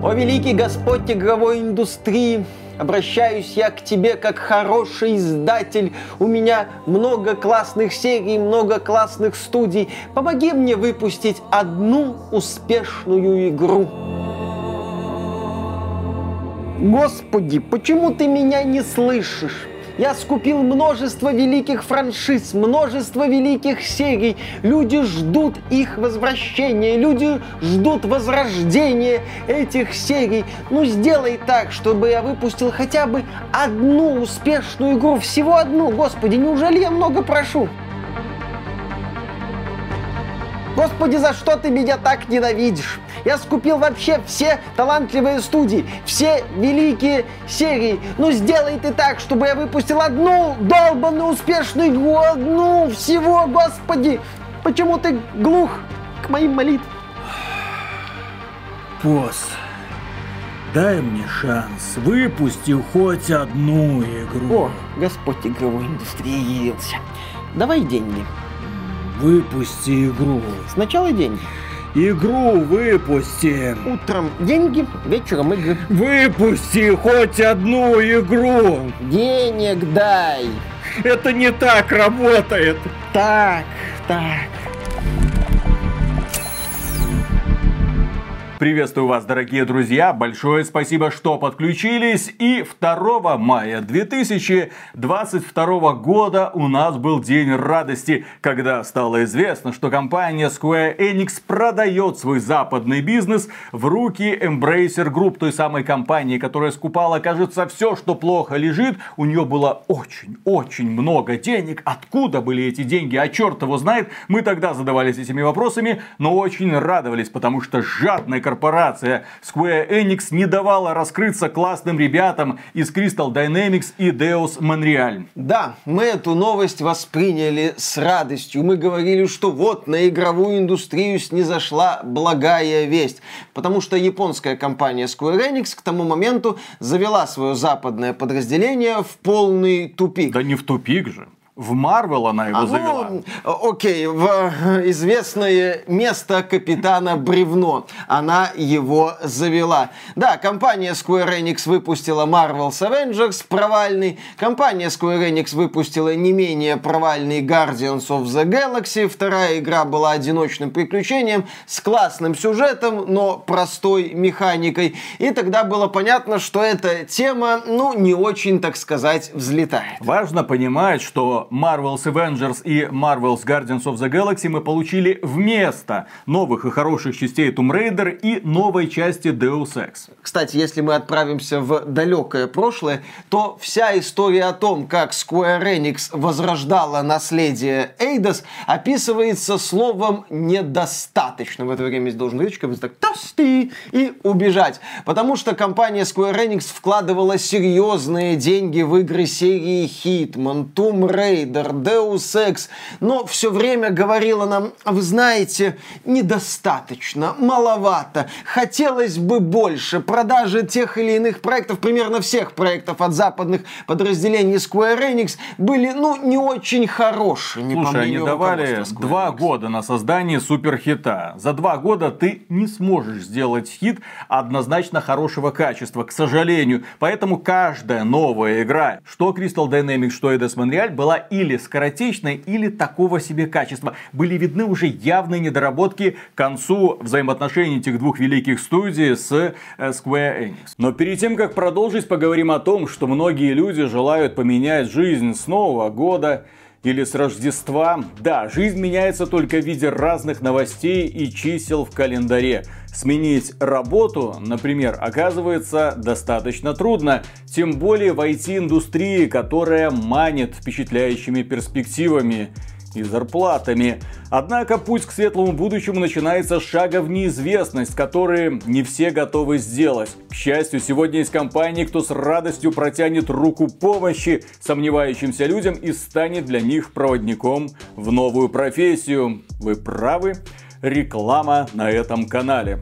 О великий Господь игровой индустрии, обращаюсь я к тебе как хороший издатель. У меня много классных серий, много классных студий. Помоги мне выпустить одну успешную игру. Господи, почему ты меня не слышишь? Я скупил множество великих франшиз, множество великих серий. Люди ждут их возвращения, люди ждут возрождения этих серий. Ну, сделай так, чтобы я выпустил хотя бы одну успешную игру. Всего одну, господи, неужели я много прошу? Господи, за что ты меня так ненавидишь? Я скупил вообще все талантливые студии, все великие серии. Ну сделай ты так, чтобы я выпустил одну долбанную успешную игру, одну всего, господи. Почему ты глух к моим молитвам? Босс, дай мне шанс, выпусти хоть одну игру. О, Господь игровой индустрии явился. Давай деньги. Выпусти игру. Сначала деньги. Игру выпусти. Утром деньги, вечером игры. Выпусти хоть одну игру. Денег дай. Это не так работает. Так, так. Приветствую вас, дорогие друзья. Большое спасибо, что подключились. И 2 мая 2022 года у нас был день радости, когда стало известно, что компания Square Enix продает свой западный бизнес в руки Embracer Group, той самой компании, которая скупала, кажется, все, что плохо лежит. У нее было очень-очень много денег. Откуда были эти деньги? А черт его знает. Мы тогда задавались этими вопросами, но очень радовались, потому что жадная корпорация Square Enix не давала раскрыться классным ребятам из Crystal Dynamics и Deus Montreal. Да, мы эту новость восприняли с радостью. Мы говорили, что вот на игровую индустрию снизошла благая весть. Потому что японская компания Square Enix к тому моменту завела свое западное подразделение в полный тупик. Да не в тупик же. В Марвел она его А, завела. ну, окей, в э, известное место капитана Бревно она его завела. Да, компания Square Enix выпустила Marvel's Avengers провальный, компания Square Enix выпустила не менее провальный Guardians of the Galaxy, вторая игра была одиночным приключением с классным сюжетом, но простой механикой. И тогда было понятно, что эта тема, ну, не очень, так сказать, взлетает. Важно понимать, что Marvel's Avengers и Marvel's Guardians of the Galaxy мы получили вместо новых и хороших частей Tomb Raider и новой части Deus Ex. Кстати, если мы отправимся в далекое прошлое, то вся история о том, как Square Enix возрождала наследие Эйдос, описывается словом «недостаточно». В это время здесь должен речь, как бы так «тости» и убежать. Потому что компания Square Enix вкладывала серьезные деньги в игры серии Hitman, Tomb Raider, Deus Ex, но все время говорила нам, вы знаете, недостаточно, маловато, хотелось бы больше. Продажи тех или иных проектов, примерно всех проектов от западных подразделений Square Enix были, ну, не очень по Слушай, они давали два года на создание суперхита. За два года ты не сможешь сделать хит однозначно хорошего качества, к сожалению. Поэтому каждая новая игра, что Crystal Dynamics, что Eidos Montreal, была или скоротечной, или такого себе качества. Были видны уже явные недоработки к концу взаимоотношений этих двух великих студий с э, Square Enix. Но перед тем, как продолжить, поговорим о том, что многие люди желают поменять жизнь с Нового года или с Рождества. Да, жизнь меняется только в виде разных новостей и чисел в календаре. Сменить работу, например, оказывается достаточно трудно, тем более в IT-индустрии, которая манит впечатляющими перспективами и зарплатами. Однако путь к светлому будущему начинается с шага в неизвестность, который не все готовы сделать. К счастью, сегодня есть компании, кто с радостью протянет руку помощи сомневающимся людям и станет для них проводником в новую профессию. Вы правы, реклама на этом канале.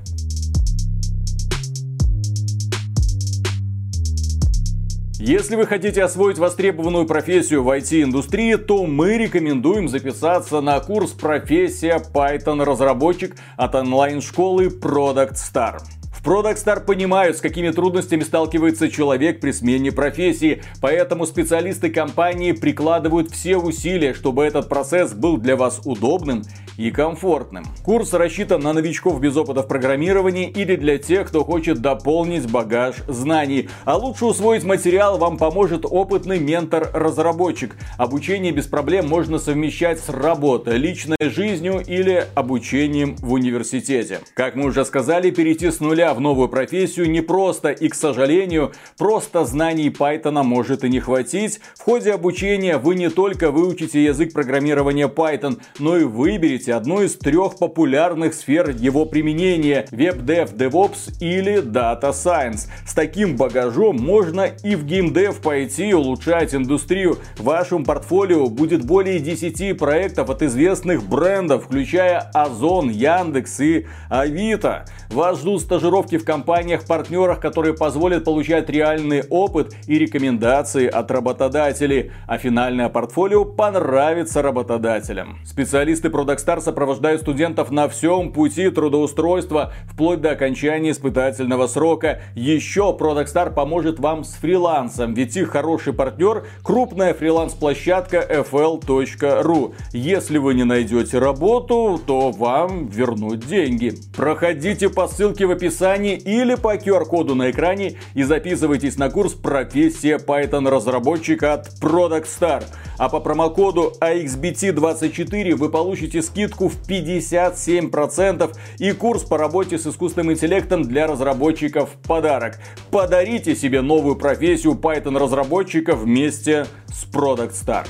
Если вы хотите освоить востребованную профессию в IT-индустрии, то мы рекомендуем записаться на курс «Профессия Python разработчик» от онлайн-школы Product Star. В Product Star понимают, с какими трудностями сталкивается человек при смене профессии, поэтому специалисты компании прикладывают все усилия, чтобы этот процесс был для вас удобным и комфортным. Курс рассчитан на новичков без опыта в программировании или для тех, кто хочет дополнить багаж знаний. А лучше усвоить материал вам поможет опытный ментор-разработчик. Обучение без проблем можно совмещать с работой, личной жизнью или обучением в университете. Как мы уже сказали, перейти с нуля в новую профессию непросто и, к сожалению, просто знаний Python может и не хватить. В ходе обучения вы не только выучите язык программирования Python, но и выберете одну из трех популярных сфер его применения – веб-дев, DevOps или Data Science. С таким багажом можно и в геймдев пойти улучшать индустрию. В вашем портфолио будет более 10 проектов от известных брендов, включая Озон, Яндекс и Авито. Вас ждут стажировки в компаниях-партнерах, которые позволят получать реальный опыт и рекомендации от работодателей, а финальное портфолио понравится работодателям. Специалисты Product Star сопровождают студентов на всем пути трудоустройства, вплоть до окончания испытательного срока. Еще Product Star поможет вам с фрилансом, ведь их хороший партнер – крупная фриланс-площадка fl.ru. Если вы не найдете работу, то вам вернут деньги. Проходите по ссылке в описании или по QR-коду на экране и записывайтесь на курс «Профессия Python разработчика» от Product Star. А по промокоду AXBT24 вы получите скидку в 57% и курс по работе с искусственным интеллектом для разработчиков в подарок. Подарите себе новую профессию Python разработчика вместе с Product Star.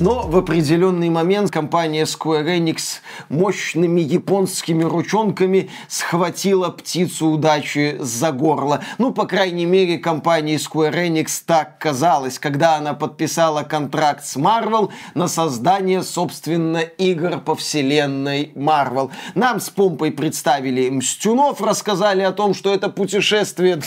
Но в определенный момент компания Square Enix мощными японскими ручонками схватила птицу удачи за горло. Ну, по крайней мере, компании Square Enix так казалось, когда она подписала контракт с Marvel на создание, собственно, игр по вселенной Marvel. Нам с помпой представили Мстюнов, рассказали о том, что это путешествие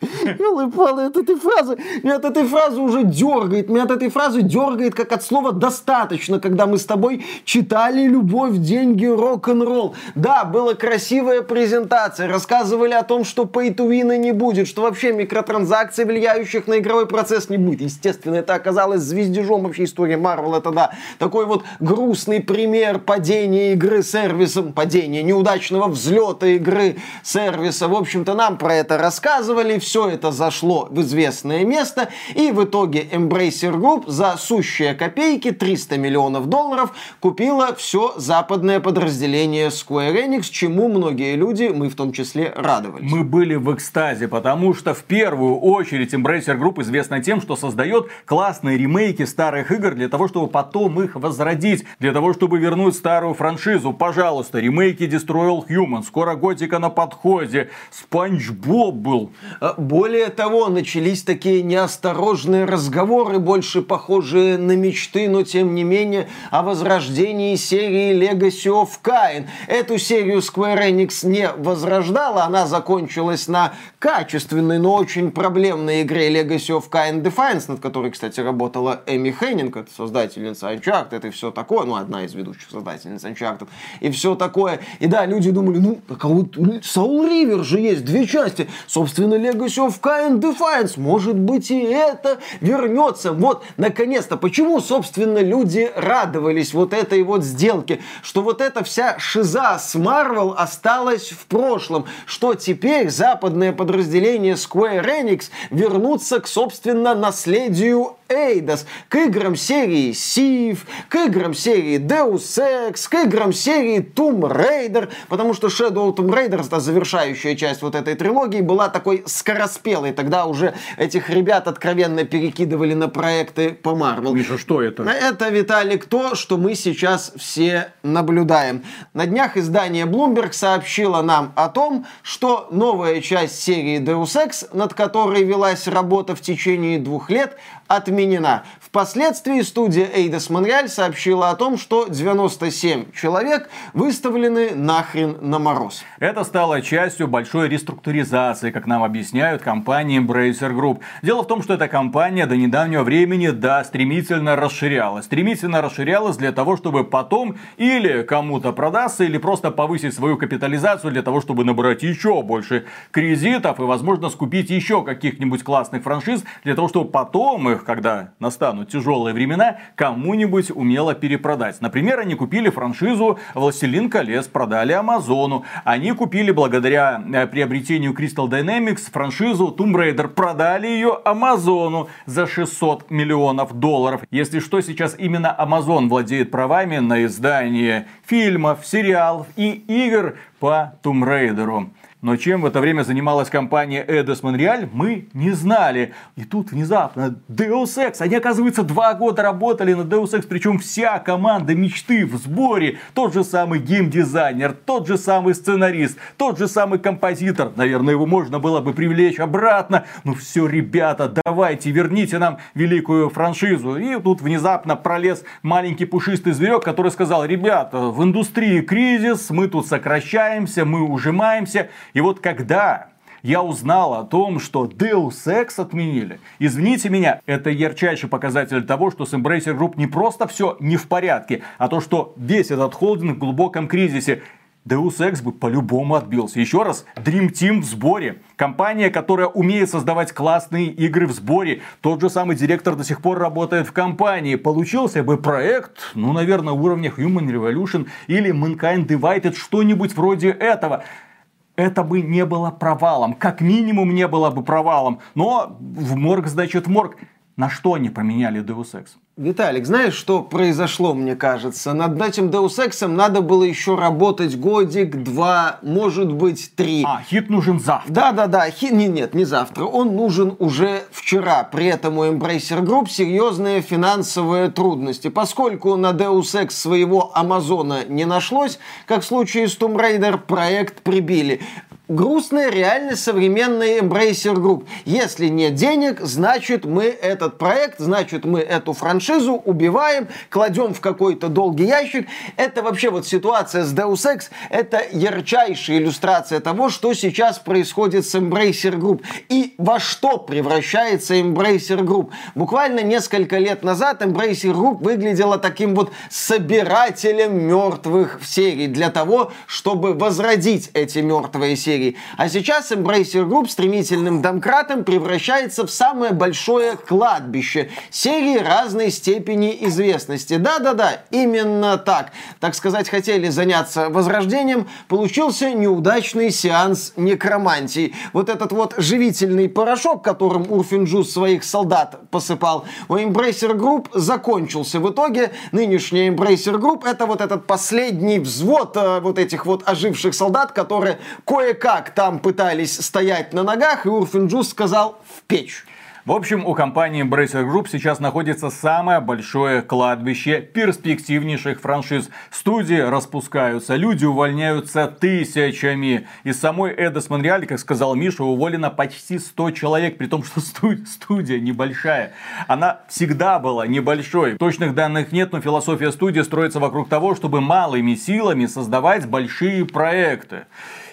Елы-палы, от этой фразы, меня от этой фразы уже дергает, меня от этой фразы дергает, как от слова «достаточно», когда мы с тобой читали «Любовь, деньги, рок-н-ролл». Да, была красивая презентация, рассказывали о том, что пейтуина не будет, что вообще микротранзакций, влияющих на игровой процесс, не будет. Естественно, это оказалось звездежом вообще истории Марвел, это да. Такой вот грустный пример падения игры сервисом, падения неудачного взлета игры сервиса. В общем-то, нам про это рассказывали, все это зашло в известное место, и в итоге Embracer Group за сущие копейки 300 миллионов долларов купила все западное подразделение Square Enix, чему многие люди, мы в том числе, радовались. Мы были в экстазе, потому что в первую очередь Embracer Group известна тем, что создает классные ремейки старых игр для того, чтобы потом их возродить, для того, чтобы вернуть старую франшизу. Пожалуйста, ремейки Destroy All Human, скоро Готика на подходе, Спанч Боб был. Более того, начались такие неосторожные разговоры, больше похожие на мечты, но тем не менее, о возрождении серии Legacy of Kain. Эту серию Square Enix не возрождала, она закончилась на качественной, но очень проблемной игре Legacy of Kain Defiance, над которой, кстати, работала Эми Хеннинг, это создательница Uncharted и все такое, ну, одна из ведущих создательниц Uncharted, и все такое. И да, люди думали, ну, а вот Soul River же есть, две части. Собственно, Legacy Legacy of Kain Defiance. Может быть и это вернется. Вот, наконец-то. Почему, собственно, люди радовались вот этой вот сделке? Что вот эта вся шиза с Marvel осталась в прошлом. Что теперь западное подразделение Square Enix вернутся к, собственно, наследию Eidos, к играм серии Sif, к играм серии Deus Ex, к играм серии Tomb Raider, потому что Shadow Tomb Raider, это завершающая часть вот этой трилогии, была такой скороспелой. Тогда уже этих ребят откровенно перекидывали на проекты по Marvel. Миша, что это? Это, Виталик, то, что мы сейчас все наблюдаем. На днях издание Bloomberg сообщило нам о том, что новая часть серии Deus Ex, над которой велась работа в течение двух лет, отменена. Впоследствии студия Eidos Montreal сообщила о том, что 97 человек выставлены нахрен на мороз. Это стало частью большой реструктуризации, как нам объясняют компании Embracer Group. Дело в том, что эта компания до недавнего времени, да, стремительно расширялась. Стремительно расширялась для того, чтобы потом или кому-то продаться, или просто повысить свою капитализацию для того, чтобы набрать еще больше кредитов и, возможно, скупить еще каких-нибудь классных франшиз, для того, чтобы потом их, когда настанут тяжелые времена, кому-нибудь умело перепродать. Например, они купили франшизу «Властелин колец», продали Амазону. Они купили, благодаря э, приобретению Crystal Dynamics, франшизу Tomb Raider, продали ее Амазону за 600 миллионов долларов. Если что, сейчас именно Amazon владеет правами на издание фильмов, сериалов и игр по Tomb Raider. Но чем в это время занималась компания Eidos Montreal, мы не знали. И тут внезапно Deus Ex. Они, оказывается, два года работали на Deus Ex. Причем вся команда мечты в сборе. Тот же самый геймдизайнер, тот же самый сценарист, тот же самый композитор. Наверное, его можно было бы привлечь обратно. Ну все, ребята, давайте, верните нам великую франшизу. И тут внезапно пролез маленький пушистый зверек, который сказал, ребята, в индустрии кризис, мы тут сокращаемся, мы ужимаемся. И вот когда я узнал о том, что Deus Ex отменили. Извините меня, это ярчайший показатель того, что с Embracer Group не просто все не в порядке, а то, что весь этот холдинг в глубоком кризисе. Deus Ex бы по-любому отбился. Еще раз, Dream Team в сборе. Компания, которая умеет создавать классные игры в сборе. Тот же самый директор до сих пор работает в компании. Получился бы проект, ну, наверное, уровня Human Revolution или Mankind Divided, что-нибудь вроде этого это бы не было провалом. Как минимум не было бы провалом. Но в морг, значит, в морг. На что они поменяли Deus Ex? Виталик, знаешь, что произошло, мне кажется? Над этим Deus Ex надо было еще работать годик, два, может быть, три. А, хит нужен завтра. Да-да-да, хит, не, нет, не завтра, он нужен уже вчера. При этом у Embracer Group серьезные финансовые трудности. Поскольку на Deus Ex своего Амазона не нашлось, как в случае с Tomb Raider, проект прибили грустная реальность современной Embracer Group. Если нет денег, значит мы этот проект, значит мы эту франшизу убиваем, кладем в какой-то долгий ящик. Это вообще вот ситуация с Deus Ex, это ярчайшая иллюстрация того, что сейчас происходит с Embracer Group и во что превращается Embracer Group. Буквально несколько лет назад Embracer Group выглядела таким вот собирателем мертвых серий для того, чтобы возродить эти мертвые серии серии. А сейчас Embracer Group стремительным домкратом превращается в самое большое кладбище серии разной степени известности. Да-да-да, именно так. Так сказать, хотели заняться возрождением, получился неудачный сеанс некромантии. Вот этот вот живительный порошок, которым Урфинджус своих солдат посыпал, у Embracer Group закончился. В итоге нынешний Embracer Group это вот этот последний взвод э, вот этих вот оживших солдат, которые кое-как как там пытались стоять на ногах, и Урфинджус сказал «в печь». В общем, у компании Embracer Group сейчас находится самое большое кладбище перспективнейших франшиз. Студии распускаются, люди увольняются тысячами. Из самой Эдос Монреаль, как сказал Миша, уволено почти 100 человек, при том, что студия небольшая. Она всегда была небольшой. Точных данных нет, но философия студии строится вокруг того, чтобы малыми силами создавать большие проекты.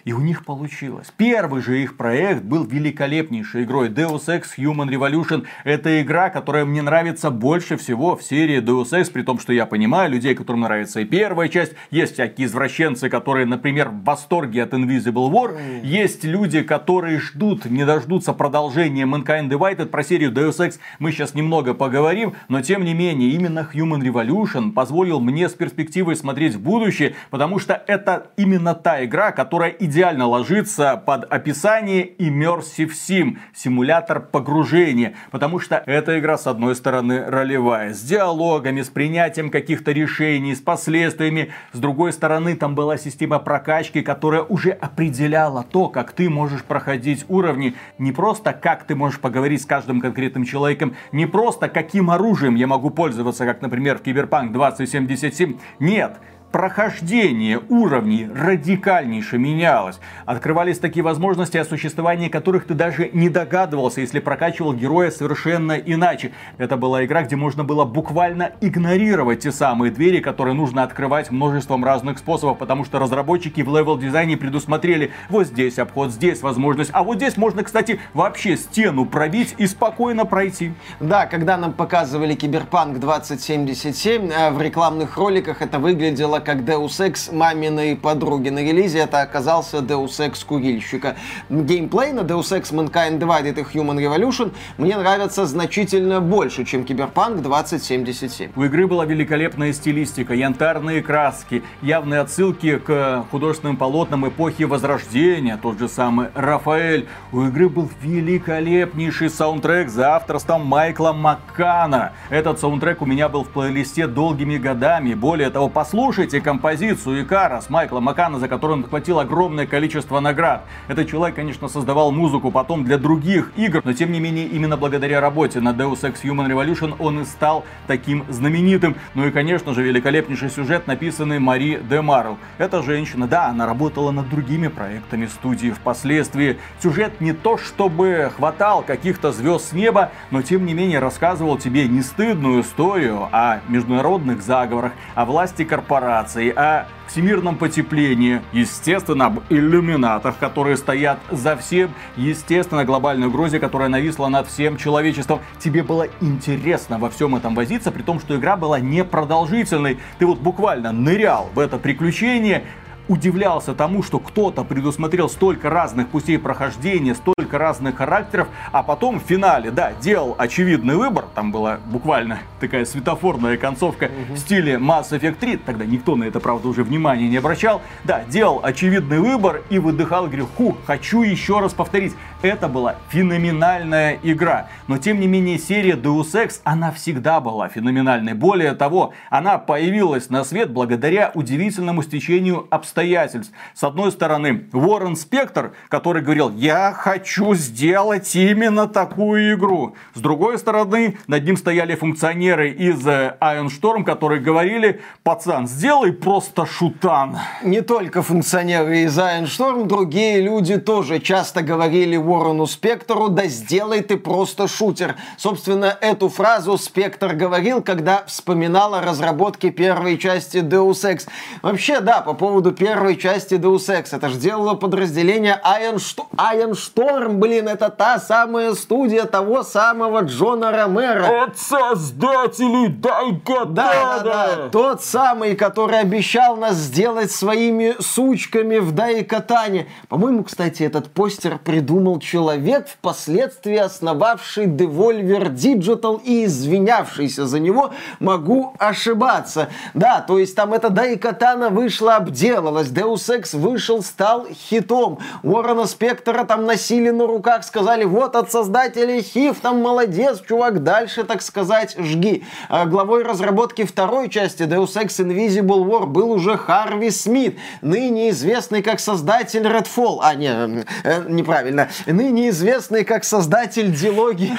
И у них получилось. Первый же их проект был великолепнейшей игрой. Deus Ex Human Revolution. Это игра, которая мне нравится больше всего в серии Deus Ex. При том, что я понимаю людей, которым нравится и первая часть. Есть всякие извращенцы, которые, например, в восторге от Invisible War. Есть люди, которые ждут, не дождутся продолжения Mankind Divided. Про серию Deus Ex мы сейчас немного поговорим. Но тем не менее, именно Human Revolution позволил мне с перспективой смотреть в будущее. Потому что это именно та игра, которая идеально идеально ложится под описание Immersive Sim, симулятор погружения, потому что эта игра, с одной стороны, ролевая, с диалогами, с принятием каких-то решений, с последствиями, с другой стороны, там была система прокачки, которая уже определяла то, как ты можешь проходить уровни, не просто как ты можешь поговорить с каждым конкретным человеком, не просто каким оружием я могу пользоваться, как, например, в Киберпанк 2077, нет, прохождение уровней радикальнейше менялось. Открывались такие возможности, о существовании которых ты даже не догадывался, если прокачивал героя совершенно иначе. Это была игра, где можно было буквально игнорировать те самые двери, которые нужно открывать множеством разных способов, потому что разработчики в левел-дизайне предусмотрели вот здесь обход, здесь возможность, а вот здесь можно, кстати, вообще стену пробить и спокойно пройти. Да, когда нам показывали Киберпанк 2077, э, в рекламных роликах это выглядело как Deus Ex маминой подруги. На релизе это оказался Deus Ex курильщика. Геймплей на Deus Ex Mankind Divided и Human Revolution мне нравится значительно больше, чем Киберпанк 2077. У игры была великолепная стилистика, янтарные краски, явные отсылки к художественным полотнам эпохи Возрождения, тот же самый Рафаэль. У игры был великолепнейший саундтрек за авторством Майкла Маккана. Этот саундтрек у меня был в плейлисте долгими годами. Более того, послушайте композицию Icarus Майкла Маккана, за которую он схватил огромное количество наград. Этот человек, конечно, создавал музыку потом для других игр, но тем не менее именно благодаря работе над Deus Ex Human Revolution он и стал таким знаменитым. Ну и, конечно же, великолепнейший сюжет, написанный Мари де Марл. Эта женщина, да, она работала над другими проектами студии впоследствии. Сюжет не то чтобы хватал каких-то звезд с неба, но тем не менее рассказывал тебе не стыдную историю о международных заговорах, о власти корпораций, о всемирном потеплении, естественно, об иллюминатах, которые стоят за всем, естественно, глобальной угрозе, которая нависла над всем человечеством. Тебе было интересно во всем этом возиться, при том, что игра была непродолжительной. Ты вот буквально нырял в это приключение, удивлялся тому, что кто-то предусмотрел столько разных путей прохождения, столько разных характеров, а потом в финале, да, делал очевидный выбор, там была буквально такая светофорная концовка угу. в стиле Mass Effect 3, тогда никто на это, правда, уже внимания не обращал, да, делал очевидный выбор и выдыхал, говорю, ху, хочу еще раз повторить. Это была феноменальная игра. Но тем не менее серия Deus Ex, она всегда была феноменальной. Более того, она появилась на свет благодаря удивительному стечению обстоятельств. С одной стороны, Уоррен Спектр, который говорил, я хочу сделать именно такую игру. С другой стороны, над ним стояли функционеры из э, Iron Storm, которые говорили, пацан, сделай просто шутан. Не только функционеры из Iron Storm, другие люди тоже часто говорили Уоррену Спектору, да сделай ты просто шутер. Собственно, эту фразу Спектр говорил, когда вспоминал о разработке первой части Deus Ex. Вообще, да, по поводу первой части Deus Ex, это же делало подразделение Iron, Sto- Iron Storm, блин, это та самая студия того самого Джона Ромера. От создателей Дайкатана! Да, да, да. Тот самый, который обещал нас сделать своими сучками в Дайкатане. По-моему, кстати, этот постер придумал человек, впоследствии основавший Devolver Digital и извинявшийся за него, могу ошибаться. Да, то есть там эта Дайкатана вышла, обделалась, Deus Ex вышел, стал хитом. Уоррена Спектора там носили на руках, сказали, вот от создателей Хив, там молодец, чувак, дальше, так сказать, жги. А главой разработки второй части Deus Ex Invisible War был уже Харви Смит, ныне известный как создатель Redfall. А, не, э, неправильно ныне известный как создатель дилогии.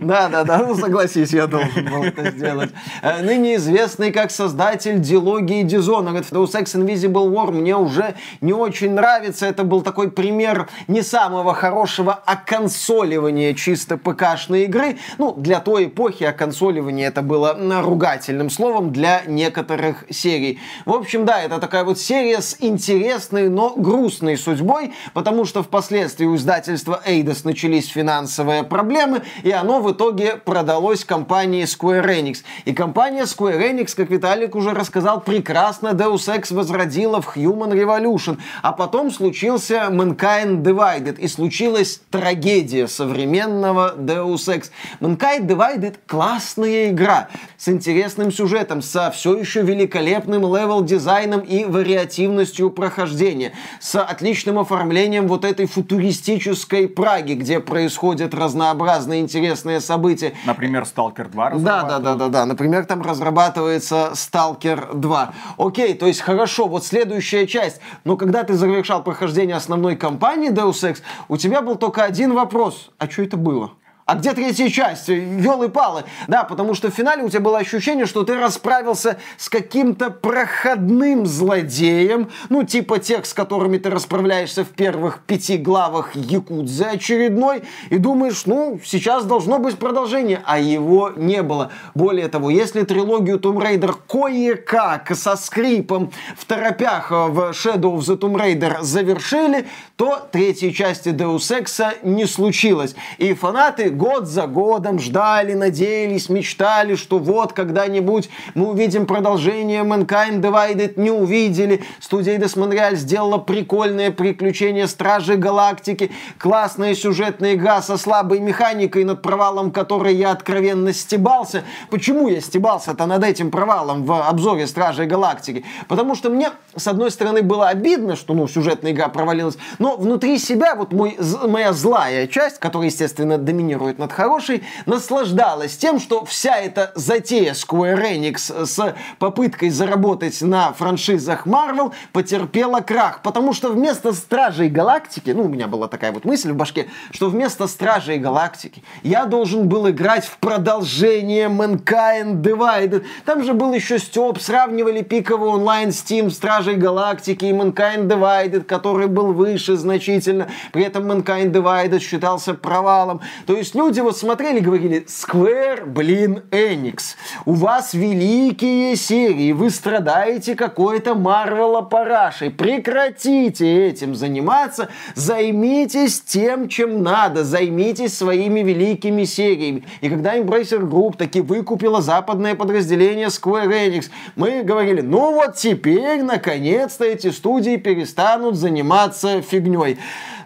Да, да, да, ну согласись, я должен был это сделать. Э, ныне известный как создатель дилогии Дизона. Говорит, Deus Ex Invisible War мне уже не очень нравится. Это был такой пример не самого хорошего оконсоливания чисто ПКшной игры. Ну, для той эпохи оконсоливание это было ругательным словом для некоторых серий. В общем, да, это такая вот серия с интересной, но грустной судьбой, потому что впоследствии у издательства Eidos начались финансовые проблемы, и оно в итоге продалось компании Square Enix. И компания Square Enix, как Виталик уже рассказал, прекрасно Deus Ex возродила в Human Revolution. А потом случился Mankind Divided, и случилась трагедия современного Deus Ex. Mankind Divided классная игра с интересным сюжетом, со все еще великолепным левел-дизайном и вариативностью прохождения, с отличным оформлением вот этой футуристической Праги, где происходят разнообразные интересные события. Например, Stalker 2 Да, да, да, да, да. Например, там разрабатывается Stalker 2. Окей, то есть хорошо, вот следующая часть. Но когда ты завершал прохождение основной кампании Deus Ex, у тебя был только один вопрос. А что это было? А где третья часть? Елы-палы. Да, потому что в финале у тебя было ощущение, что ты расправился с каким-то проходным злодеем. Ну, типа тех, с которыми ты расправляешься в первых пяти главах Якудзы очередной. И думаешь, ну, сейчас должно быть продолжение. А его не было. Более того, если трилогию Tomb Raider кое-как со скрипом в торопях в Shadow of the Tomb Raider завершили, то третьей части Deus Ex не случилось. И фанаты год за годом ждали, надеялись, мечтали, что вот когда-нибудь мы увидим продолжение Mankind Divided, не увидели. Студия Eidos Montreal сделала прикольное приключение Стражи Галактики, классная сюжетная игра со слабой механикой, над провалом которой я откровенно стебался. Почему я стебался-то над этим провалом в обзоре Стражей Галактики? Потому что мне, с одной стороны, было обидно, что ну, сюжетная игра провалилась, но внутри себя вот мой, моя злая часть, которая, естественно, доминирует работает над хорошей, наслаждалась тем, что вся эта затея Square Enix с попыткой заработать на франшизах Marvel потерпела крах. Потому что вместо Стражей Галактики, ну, у меня была такая вот мысль в башке, что вместо Стражей Галактики я должен был играть в продолжение Mankind Divided. Там же был еще Степ, сравнивали пиковый онлайн Steam Стражей Галактики и Mankind Divided, который был выше значительно. При этом Mankind Divided считался провалом. То есть люди вот смотрели и говорили, Square, блин, Enix, у вас великие серии, вы страдаете какой-то Марвела парашей, прекратите этим заниматься, займитесь тем, чем надо, займитесь своими великими сериями. И когда Embracer Group таки выкупила западное подразделение Square Enix, мы говорили, ну вот теперь, наконец-то, эти студии перестанут заниматься фигней.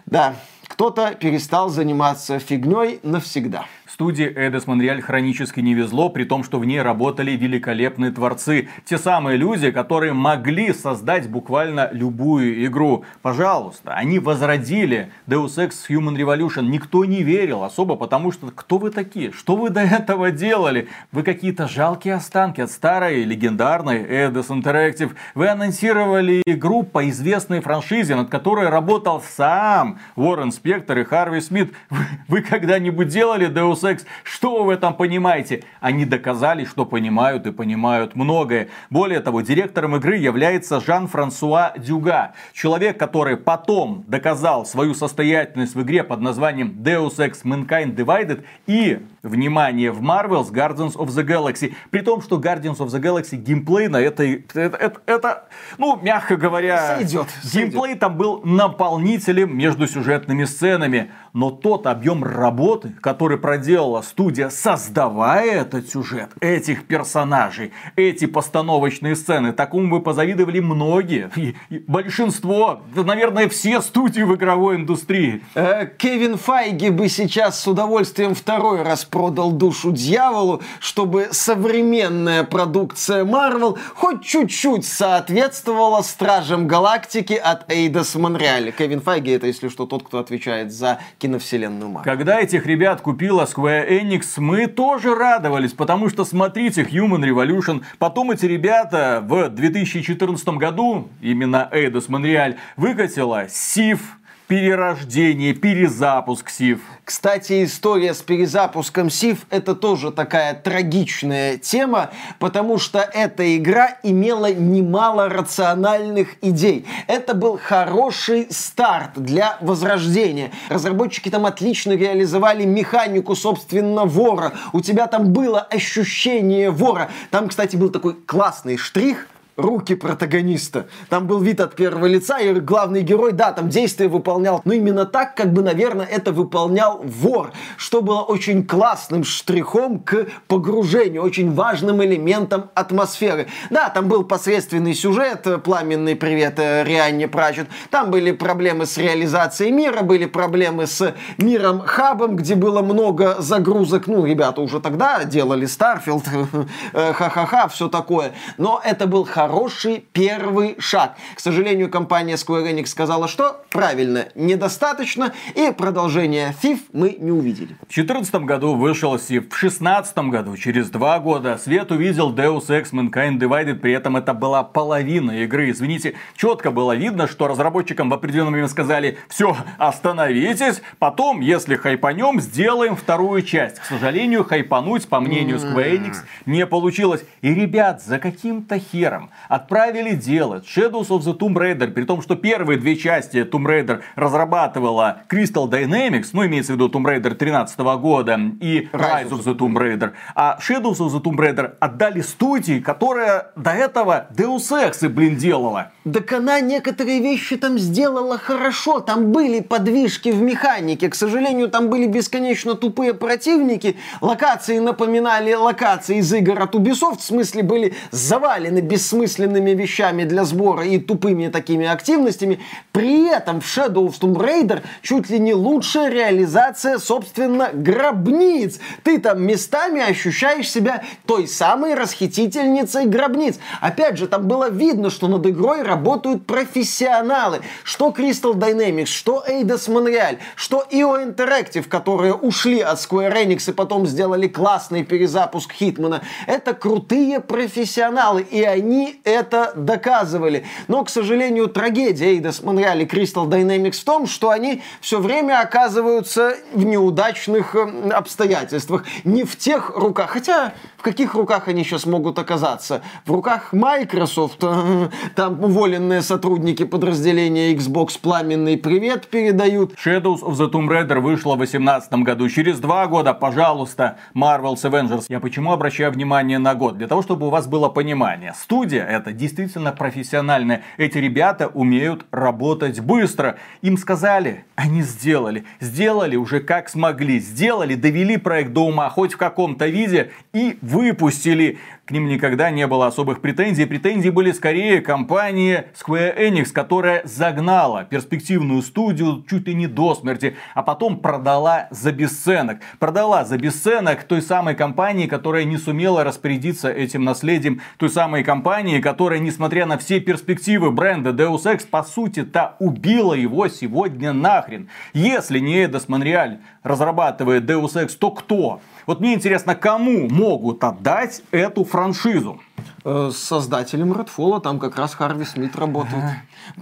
Да, кто-то перестал заниматься фигней навсегда. Студии Эдес Монреаль хронически не везло, при том, что в ней работали великолепные творцы. Те самые люди, которые могли создать буквально любую игру. Пожалуйста, они возродили Deus Ex Human Revolution. Никто не верил особо, потому что кто вы такие? Что вы до этого делали? Вы какие-то жалкие останки от старой легендарной Эдес Interactive. Вы анонсировали игру по известной франшизе, над которой работал сам Уоррен Спектор и Харви Смит. Вы, вы когда-нибудь делали Deus секс. Что вы в этом понимаете? Они доказали, что понимают и понимают многое. Более того, директором игры является Жан-Франсуа Дюга. Человек, который потом доказал свою состоятельность в игре под названием Deus Ex Mankind Divided и, внимание, в Marvel's Guardians of the Galaxy. При том, что Guardians of the Galaxy геймплей на этой... Это, это, это ну, мягко говоря... Сойдет. Геймплей там был наполнителем между сюжетными сценами. Но тот объем работы, который проделал делала студия, создавая этот сюжет, этих персонажей, эти постановочные сцены. Такому бы позавидовали многие. И, и большинство, да, наверное, все студии в игровой индустрии. Э, Кевин Файги бы сейчас с удовольствием второй раз продал душу дьяволу, чтобы современная продукция Marvel хоть чуть-чуть соответствовала Стражам Галактики от Эйдас Монреаля. Кевин Файги это, если что, тот, кто отвечает за киновселенную Marvel. Когда этих ребят купила Square Enix, мы тоже радовались, потому что смотрите, Human Revolution, потом эти ребята в 2014 году, именно Eidos Montreal, выкатила Сив, перерождение, перезапуск Сив. Кстати, история с перезапуском Сив это тоже такая трагичная тема, потому что эта игра имела немало рациональных идей. Это был хороший старт для возрождения. Разработчики там отлично реализовали механику, собственно, вора. У тебя там было ощущение вора. Там, кстати, был такой классный штрих – руки протагониста. Там был вид от первого лица, и главный герой, да, там действия выполнял, но именно так, как бы, наверное, это выполнял вор, что было очень классным штрихом к погружению, очень важным элементом атмосферы. Да, там был посредственный сюжет, пламенный привет э, Рианне Пратчетт, там были проблемы с реализацией мира, были проблемы с миром хабом, где было много загрузок, ну, ребята уже тогда делали Starfield, э, ха-ха-ха, все такое, но это был хороший хороший первый шаг. К сожалению, компания Square Enix сказала, что правильно, недостаточно, и продолжение Thief мы не увидели. В 2014 году вышел Сив, в 2016 году, через два года, свет увидел Deus Ex Mankind Divided, при этом это была половина игры. Извините, четко было видно, что разработчикам в определенный момент сказали, все, остановитесь, потом, если хайпанем, сделаем вторую часть. К сожалению, хайпануть, по мнению Square Enix, не получилось. И, ребят, за каким-то хером отправили делать Shadows of the Tomb Raider, при том, что первые две части Tomb Raider разрабатывала Crystal Dynamics, ну, имеется в виду Tomb Raider 13 года и Rise of the Tomb Raider, а Shadows of the Tomb Raider отдали студии, которая до этого Deus Ex, блин, делала. Так она некоторые вещи там сделала хорошо. Там были подвижки в механике. К сожалению, там были бесконечно тупые противники. Локации напоминали локации из игр от Ubisoft. В смысле, были завалены бессмысленными вещами для сбора и тупыми такими активностями. При этом в Shadow of Tomb Raider чуть ли не лучшая реализация, собственно, гробниц. Ты там местами ощущаешь себя той самой расхитительницей гробниц. Опять же, там было видно, что над игрой работают профессионалы. Что Crystal Dynamics, что Eidos Montreal, что IO Interactive, которые ушли от Square Enix и потом сделали классный перезапуск Хитмана. Это крутые профессионалы, и они это доказывали. Но, к сожалению, трагедия Eidos Montreal и Crystal Dynamics в том, что они все время оказываются в неудачных э, обстоятельствах. Не в тех руках, хотя в каких руках они сейчас могут оказаться? В руках Microsoft, там уволенные сотрудники подразделения Xbox пламенный привет передают. Shadows of the Tomb Raider вышла в 2018 году. Через два года, пожалуйста, Marvel's Avengers. Я почему обращаю внимание на год? Для того, чтобы у вас было понимание. Студия это действительно профессиональная. Эти ребята умеют работать быстро. Им сказали, они сделали. Сделали уже как смогли. Сделали, довели проект до ума хоть в каком-то виде и выпустили. К ним никогда не было особых претензий. Претензии были скорее компании Square Enix, которая загнала перспективную студию чуть ли не до смерти, а потом продала за бесценок. Продала за бесценок той самой компании, которая не сумела распорядиться этим наследием. Той самой компании, которая, несмотря на все перспективы бренда Deus Ex, по сути-то убила его сегодня нахрен. Если не Эдос Монреаль разрабатывает Deus Ex, то кто? Вот мне интересно, кому могут отдать эту франшизу? Э, с создателем Redfall, там как раз Харви Смит работает.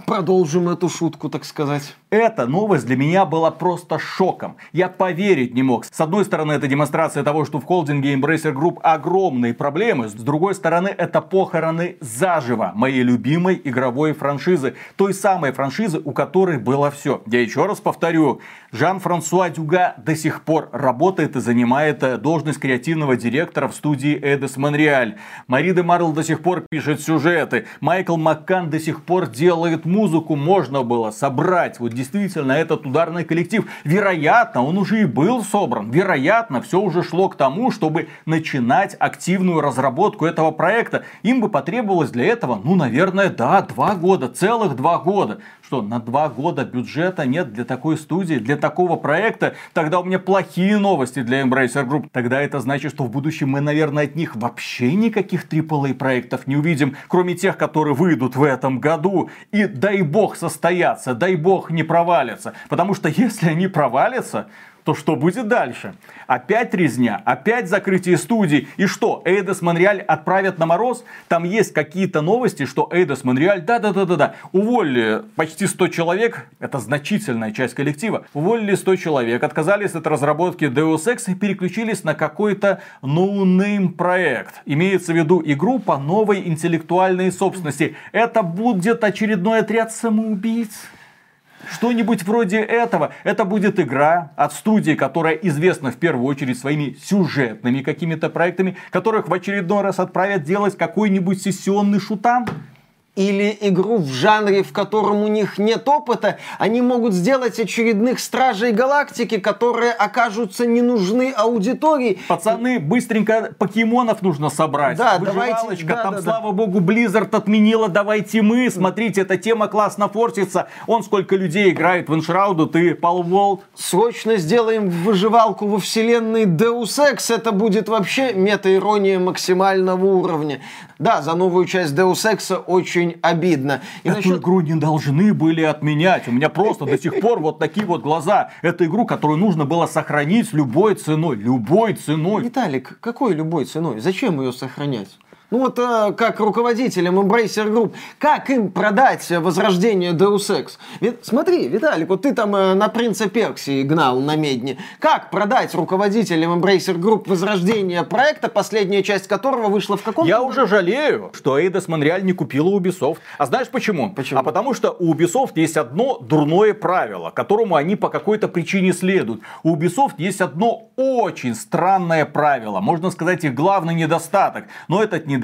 Продолжим эту шутку, так сказать. Эта новость для меня была просто шоком. Я поверить не мог. С одной стороны, это демонстрация того, что в холдинге Embracer Group огромные проблемы. С другой стороны, это похороны заживо моей любимой игровой франшизы. Той самой франшизы, у которой было все. Я еще раз повторю. Жан-Франсуа Дюга до сих пор работает и занимает э, должность креативного директора в студии Эдес Монреаль. Мари де Марл до сих пор пишет сюжеты. Майкл Маккан до сих пор делает музыку. Можно было собрать вот действительно этот ударный коллектив. Вероятно, он уже и был собран. Вероятно, все уже шло к тому, чтобы начинать активную разработку этого проекта. Им бы потребовалось для этого, ну, наверное, да, два года, целых два года. Что, на два года бюджета нет для такой студии, для такого проекта? Тогда у меня плохие новости для Embracer Group. Тогда это значит, что в будущем мы, наверное, от них вообще никаких AAA проектов не увидим, кроме тех, которые выйдут в этом году. И дай бог состоятся, дай бог не провалятся. Потому что если они провалятся, то что будет дальше? Опять резня, опять закрытие студии. И что, Eidos Монреаль отправят на мороз? Там есть какие-то новости, что Eidos Монреаль, да-да-да-да-да, уволили почти 100 человек, это значительная часть коллектива, уволили 100 человек, отказались от разработки Deus Ex и переключились на какой-то no-name проект. Имеется в виду игру по новой интеллектуальной собственности. Это будет очередной отряд самоубийц. Что-нибудь вроде этого. Это будет игра от студии, которая известна в первую очередь своими сюжетными какими-то проектами, которых в очередной раз отправят делать какой-нибудь сессионный шутан. Или игру в жанре, в котором у них нет опыта, они могут сделать очередных Стражей Галактики, которые окажутся не нужны аудитории. Пацаны, быстренько покемонов нужно собрать. Да, давайте, да, там, да, да. слава богу, Blizzard отменила «Давайте мы». Смотрите, эта тема классно форсится. Он сколько людей играет в Эншрауду, ты полволт. Срочно сделаем выживалку во вселенной Deus Ex. Это будет вообще мета-ирония максимального уровня. Да, за новую часть Deus Ex очень обидно. И Эту насчет- игру не должны были отменять. У меня просто до сих пор вот такие вот глаза. Это игру, которую нужно было сохранить любой ценой. Любой ценой. Виталик, какой любой ценой? Зачем ее сохранять? Ну вот э, как руководителям Embracer Group, как им продать возрождение Deus Ex? Ведь, смотри, Виталик, вот ты там э, на Принца Персии гнал на медне. Как продать руководителям Embracer Group возрождение проекта, последняя часть которого вышла в каком Я уже жалею, что Эйдос Монреаль не купила Ubisoft. А знаешь почему? Почему? А потому что у Ubisoft есть одно дурное правило, которому они по какой-то причине следуют. У Ubisoft есть одно очень странное правило. Можно сказать, их главный недостаток. Но этот недостаток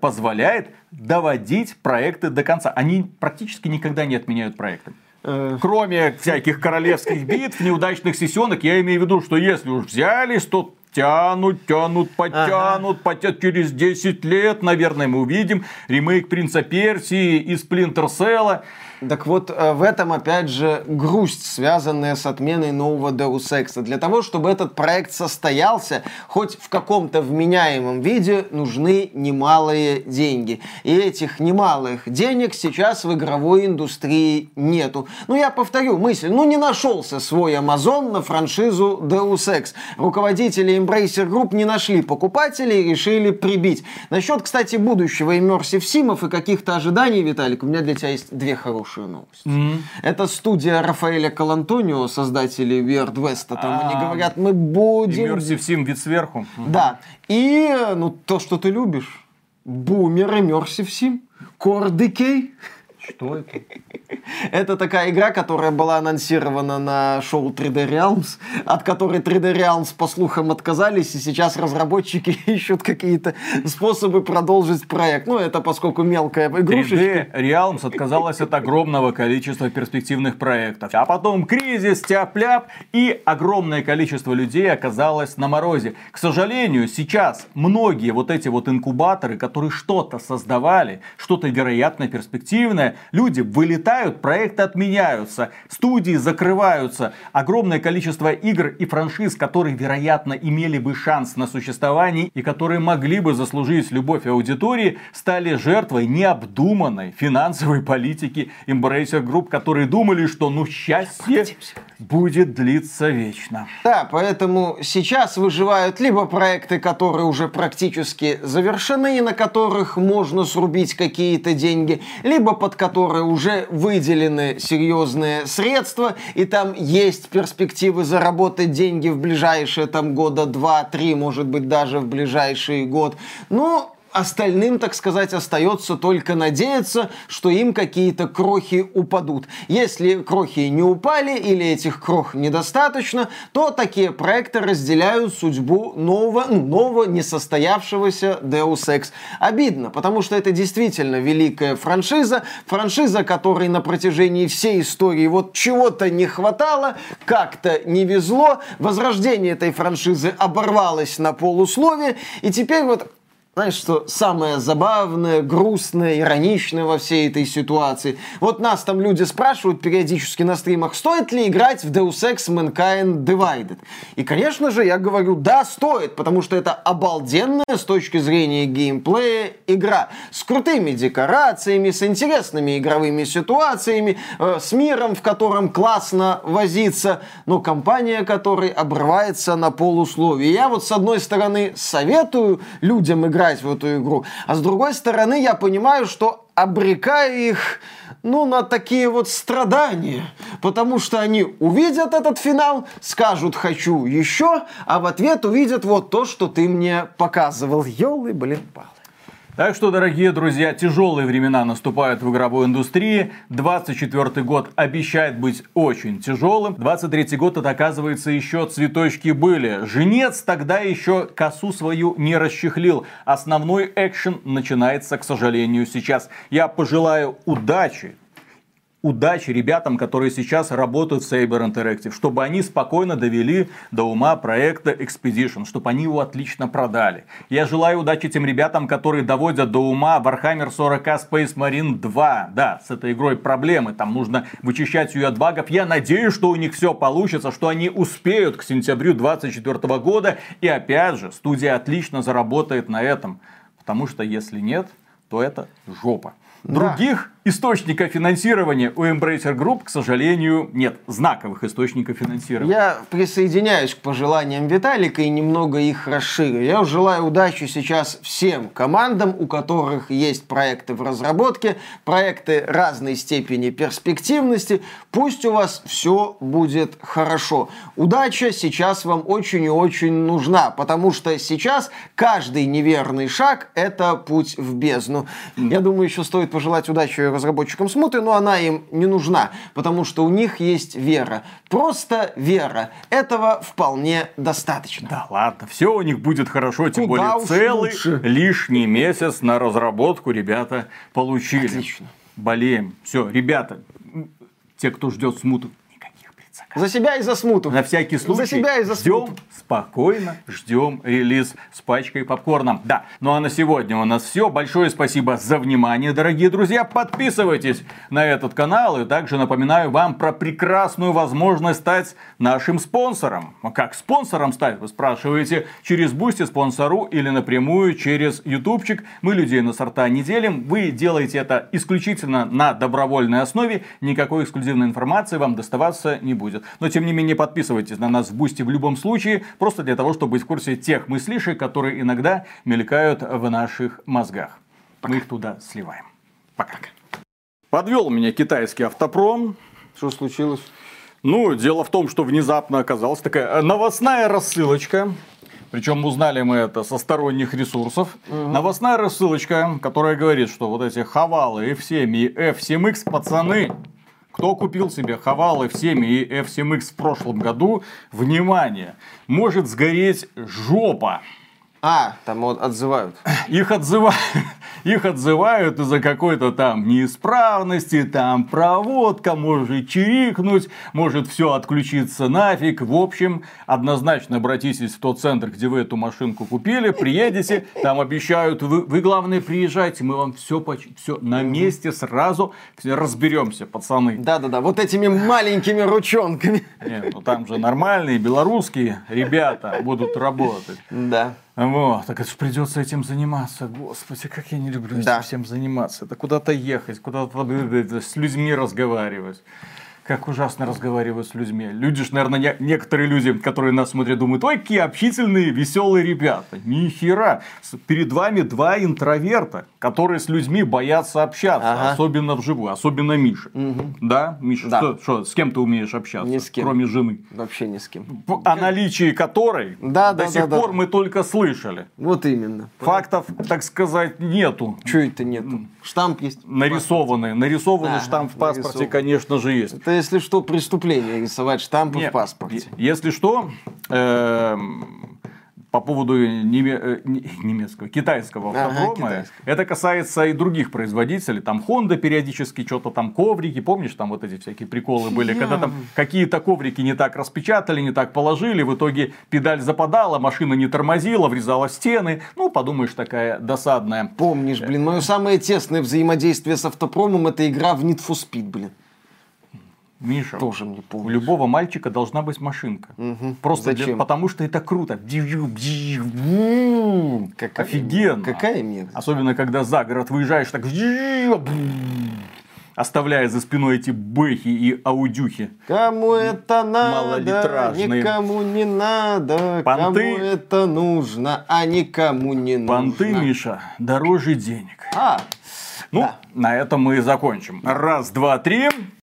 позволяет доводить проекты до конца. Они практически никогда не отменяют проекты. Э, Кроме всяких королевских битв, неудачных сессионок, я имею в виду, что если уж взялись, то тянут, тянут, подтянут, потят через 10 лет, наверное, мы увидим ремейк Принца Персии и Сплинтер Селла. Так вот, э, в этом, опять же, грусть, связанная с отменой нового Deus Ex. Для того, чтобы этот проект состоялся, хоть в каком-то вменяемом виде, нужны немалые деньги. И этих немалых денег сейчас в игровой индустрии нету. Ну, я повторю мысль. Ну, не нашелся свой Amazon на франшизу Deus Ex. Руководители Embracer Group не нашли покупателей и решили прибить. Насчет, кстати, будущего Immersive Симов и каких-то ожиданий, Виталик, у меня для тебя есть две хорошие новости. Это студия Рафаэля Калантонио, создатели Weird West. Там они А, говорят, мы будем... Immersive Sim вид сверху. Да. И, ну, то, что ты любишь. Бумер Immersive Sim. Core Decay. Что это? Это такая игра, которая была анонсирована на шоу 3D Realms, от которой 3D Realms, по слухам, отказались, и сейчас разработчики ищут какие-то способы продолжить проект. Ну, это поскольку мелкая игрушечка. 3D Realms отказалась от огромного количества перспективных проектов. А потом кризис, тяп-ляп, и огромное количество людей оказалось на морозе. К сожалению, сейчас многие вот эти вот инкубаторы, которые что-то создавали, что-то вероятно перспективное, люди вылетают, проекты отменяются, студии закрываются. Огромное количество игр и франшиз, которые, вероятно, имели бы шанс на существование и которые могли бы заслужить любовь аудитории, стали жертвой необдуманной финансовой политики Embracer Group, которые думали, что ну счастье будет длиться вечно. Да, поэтому сейчас выживают либо проекты, которые уже практически завершены, и на которых можно срубить какие-то деньги, либо под которые уже выделены серьезные средства, и там есть перспективы заработать деньги в ближайшие там года два-три, может быть даже в ближайший год. Но Остальным, так сказать, остается только надеяться, что им какие-то крохи упадут. Если крохи не упали или этих крох недостаточно, то такие проекты разделяют судьбу нового, нового несостоявшегося Deus Ex. Обидно, потому что это действительно великая франшиза, франшиза, которой на протяжении всей истории вот чего-то не хватало, как-то не везло, возрождение этой франшизы оборвалось на полуслове, и теперь вот знаешь, что самое забавное, грустное, ироничное во всей этой ситуации? Вот нас там люди спрашивают периодически на стримах, стоит ли играть в Deus Ex Mankind Divided? И, конечно же, я говорю, да, стоит, потому что это обалденная с точки зрения геймплея игра. С крутыми декорациями, с интересными игровыми ситуациями, э, с миром, в котором классно возиться, но компания которой обрывается на полусловие. Я вот с одной стороны советую людям играть в эту игру, а с другой стороны я понимаю, что обрекаю их ну, на такие вот страдания. Потому что они увидят этот финал, скажут «хочу еще», а в ответ увидят вот то, что ты мне показывал. Ёлы, блин, палы. Так что, дорогие друзья, тяжелые времена наступают в игровой индустрии. 24 год обещает быть очень тяжелым. 23 год, это оказывается, еще цветочки были. Женец тогда еще косу свою не расчехлил. Основной экшен начинается, к сожалению, сейчас. Я пожелаю удачи удачи ребятам, которые сейчас работают в Saber Interactive, чтобы они спокойно довели до ума проекта Expedition, чтобы они его отлично продали. Я желаю удачи тем ребятам, которые доводят до ума Warhammer 40 Space Marine 2. Да, с этой игрой проблемы, там нужно вычищать ее от багов. Я надеюсь, что у них все получится, что они успеют к сентябрю 2024 года. И опять же, студия отлично заработает на этом. Потому что если нет, то это жопа. Других источников финансирования у Embracer Group, к сожалению, нет. Знаковых источников финансирования. Я присоединяюсь к пожеланиям Виталика и немного их расширю. Я желаю удачи сейчас всем командам, у которых есть проекты в разработке, проекты разной степени перспективности. Пусть у вас все будет хорошо. Удача сейчас вам очень и очень нужна, потому что сейчас каждый неверный шаг – это путь в бездну. Я думаю, еще стоит пожелать удачи разработчикам смуты, но она им не нужна, потому что у них есть вера. Просто вера. Этого вполне достаточно. Да ладно, все у них будет хорошо, тем Куда более целый лучше. лишний месяц на разработку ребята получили. Отлично. Болеем. Все, ребята, те, кто ждет смуту. За себя и за смуту. На всякий случай За себя и за ждем смуту. спокойно, ждем релиз с пачкой попкорна. Да, ну а на сегодня у нас все. Большое спасибо за внимание, дорогие друзья. Подписывайтесь на этот канал и также напоминаю вам про прекрасную возможность стать нашим спонсором. А Как спонсором стать, вы спрашиваете, через Boosty спонсору или напрямую через ютубчик. Мы людей на сорта не делим. Вы делаете это исключительно на добровольной основе. Никакой эксклюзивной информации вам доставаться не будет. Но тем не менее подписывайтесь на нас в Boosty в любом случае. Просто для того, чтобы быть в курсе тех мыслишек, которые иногда мелькают в наших мозгах. Мы их туда сливаем. Пока. Подвел меня китайский автопром. Что случилось? Ну, дело в том, что внезапно оказалась такая э, новостная рассылочка. Причем узнали мы это со сторонних ресурсов. Новостная рассылочка, которая говорит, что вот эти хавалы F7 и F7X, пацаны, кто купил себе хавалы F7 и F7X в прошлом году, внимание, может сгореть жопа. А, там вот отзывают. Их отзывают, их отзывают из-за какой-то там неисправности, там проводка, может чирикнуть, может все отключиться нафиг. В общем, однозначно обратитесь в тот центр, где вы эту машинку купили, приедете, там обещают, вы, вы главное приезжайте, мы вам все, все на месте сразу разберемся, пацаны. Да-да-да, вот этими маленькими ручонками. Нет, ну там же нормальные белорусские ребята будут работать. Да. Вот, так это же придется этим заниматься. Господи, как я не люблю Да. этим всем заниматься. Это куда-то ехать, куда-то с людьми разговаривать. Как ужасно разговаривать с людьми. Люди ж, наверное, не- некоторые люди, которые нас смотрят, думают, ой, какие общительные, веселые ребята. Ни хера. Перед вами два интроверта, которые с людьми боятся общаться. Ага. Особенно вживую. Особенно Миша. Да, Миша? Да. Что, что, с кем ты умеешь общаться? Ни с кем. Кроме жены. Вообще ни с кем. О наличии которой Да, до да, сих да, да. пор мы только слышали. Вот именно. Фактов, так сказать, нету. Чего это нету? Штамп есть. Нарисованный. Нарисованный Ага, штамп в паспорте, нарисован. конечно же, есть. Это если что, преступление рисовать штампы Не, в паспорте. Если что, эм, по поводу неме- э, не- немецкого, китайского Ага, автопрома, китайского. это касается и других производителей. Там Honda периодически что-то там коврики, помнишь, там вот эти всякие приколы были, когда там какие-то коврики не так распечатали, не так положили, в итоге педаль западала, машина не тормозила, врезала в стены. Ну, подумаешь, такая досадная. Помнишь, блин, мое самое тесное взаимодействие с автопромом это игра в Need for Speed, блин. Миша, Тоже мне у помню. любого мальчика должна быть машинка. Просто для- Зачем? потому что это круто. Какая- Офигенно. Какая мерзость. Особенно, когда за город выезжаешь, так оставляя за спиной эти бэхи и аудюхи. Кому это надо, никому не надо. Понты. Кому это нужно, а никому не нужно. Понты, Миша, дороже денег. А, Ну, Да. на этом мы и закончим. Раз, два, три.